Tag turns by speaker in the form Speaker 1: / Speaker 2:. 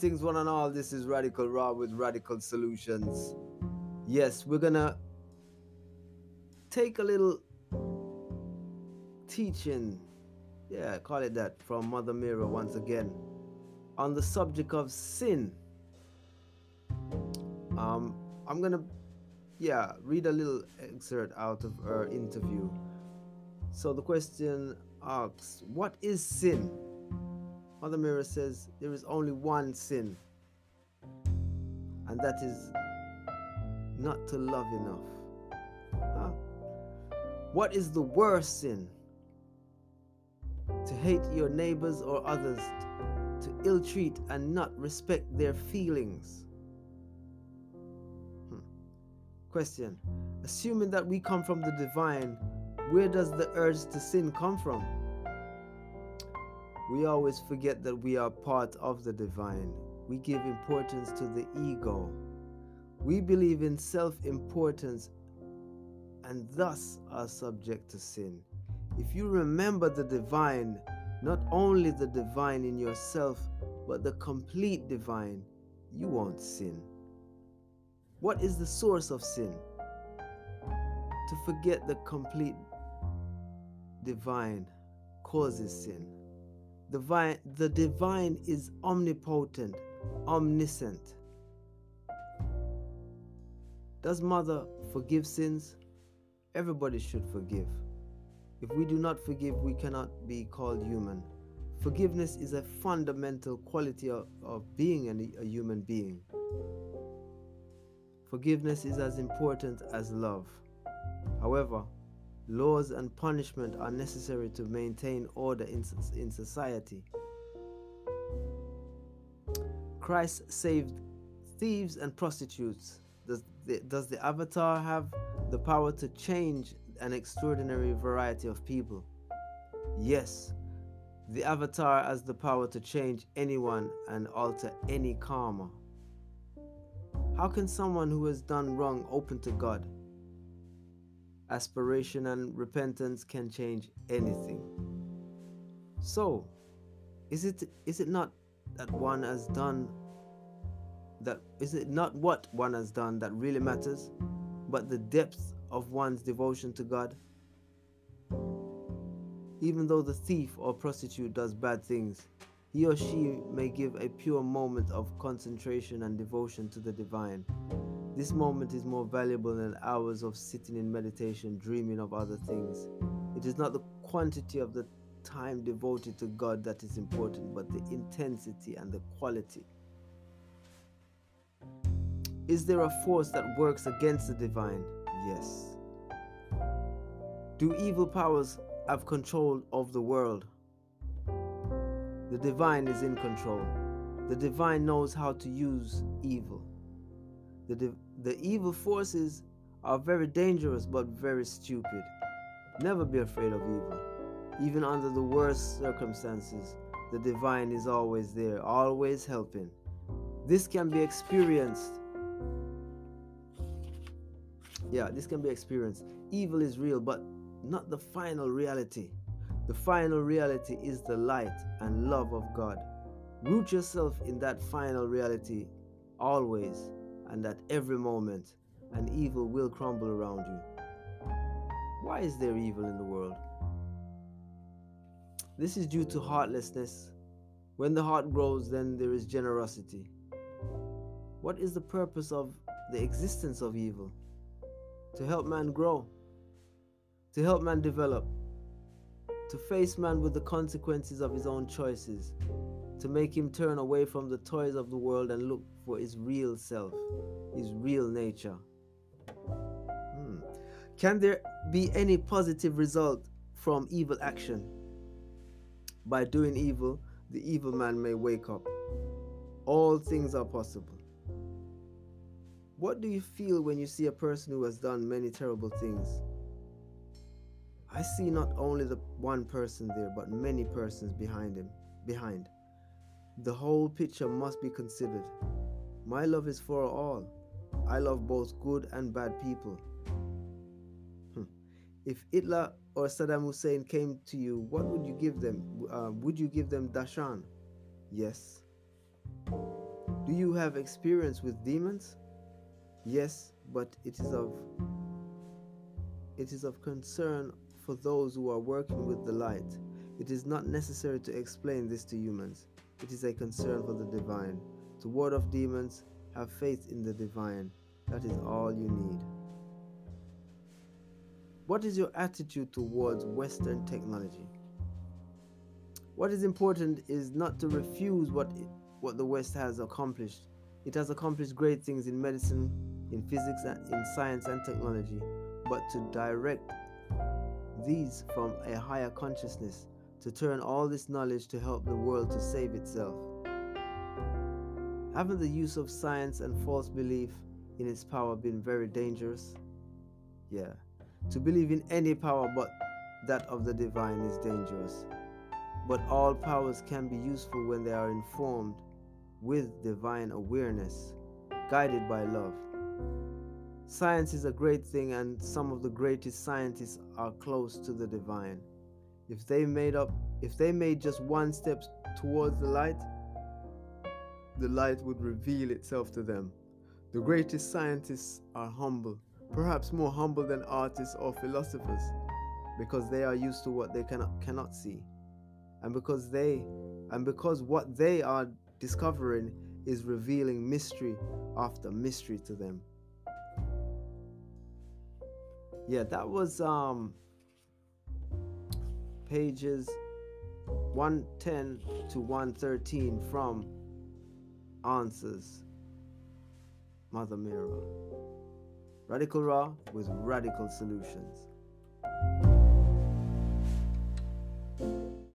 Speaker 1: Greetings, one and all. This is Radical Raw with Radical Solutions. Yes, we're gonna take a little teaching, yeah, call it that, from Mother Meera once again on the subject of sin. Um, I'm gonna, yeah, read a little excerpt out of her interview. So the question asks, What is sin? Mother Meera says there is only one sin, and that is not to love enough. Huh? What is the worst sin? To hate your neighbors or others, to ill treat and not respect their feelings. Hmm. Question Assuming that we come from the divine, where does the urge to sin come from? We always forget that we are part of the divine. We give importance to the ego. We believe in self importance and thus are subject to sin. If you remember the divine, not only the divine in yourself, but the complete divine, you won't sin. What is the source of sin? To forget the complete divine causes sin. Divine, the divine is omnipotent, omniscient. Does mother forgive sins? Everybody should forgive. If we do not forgive, we cannot be called human. Forgiveness is a fundamental quality of, of being a, a human being. Forgiveness is as important as love. However, laws and punishment are necessary to maintain order in, in society. Christ saved thieves and prostitutes. Does the, does the avatar have the power to change an extraordinary variety of people? Yes, the avatar has the power to change anyone and alter any karma. How can someone who has done wrong open to God? Aspiration and repentance can change anything. So, is it is it not that one has done that is it not what one has done that really matters, but the depth of one's devotion to God? Even though the thief or prostitute does bad things, he or she may give a pure moment of concentration and devotion to the divine. This moment is more valuable than hours of sitting in meditation, dreaming of other things. It is not the quantity of the time devoted to God that is important, but the intensity and the quality. Is there a force that works against the divine? Yes. Do evil powers have control of the world? The divine is in control. The divine knows how to use evil. The, the evil forces are very dangerous but very stupid. Never be afraid of evil. Even under the worst circumstances, the divine is always there, always helping. This can be experienced. Yeah, this can be experienced. Evil is real, but not the final reality. The final reality is the light and love of God. Root yourself in that final reality always and at every moment, and evil will crumble around you. Why is there evil in the world? This is due to heartlessness. When the heart grows, then there is generosity. What is the purpose of the existence of evil? To help man grow, to help man develop, to face man with the consequences of his own choices, to make him turn away from the toys of the world and look for his real self, his real nature. Hmm. Can there be any positive result from evil action? By doing evil, the evil man may wake up. All things are possible. What do you feel when you see a person who has done many terrible things? I see not only the one person there, but many persons behind him. Behind. The whole picture must be considered. My love is for all. I love both good and bad people. Hmm. If Hitler or Saddam Hussein came to you, what would you give them? Uh, would you give them Darshan? Yes. Do you have experience with demons? Yes, but it is of it is of concern for those who are working with the light. It is not necessary to explain this to humans. It is a concern for the divine. To ward off demons, have faith in the divine. That is all you need. What is your attitude towards Western technology? What is important is not to refuse what, it, what the West has accomplished. It has accomplished great things in medicine, in physics, in science and technology, but to direct these from a higher consciousness, to turn all this knowledge to help the world to save itself. Haven't the use of science and false belief in its power been very dangerous? Yeah. To believe in any power but that of the divine is dangerous. But all powers can be useful when they are informed with divine awareness, guided by love. Science is a great thing, and some of the greatest scientists are close to the divine. If they made up, if they made just one step towards the light, the light would reveal itself to them. The greatest scientists are humble, perhaps more humble than artists or philosophers, because they are used to what they cannot cannot see. And because they and because what they are discovering is revealing mystery after mystery to them. Yeah, that was um pages 110 to 113 from Answers Mother Meera. Radical Raw with radical solutions.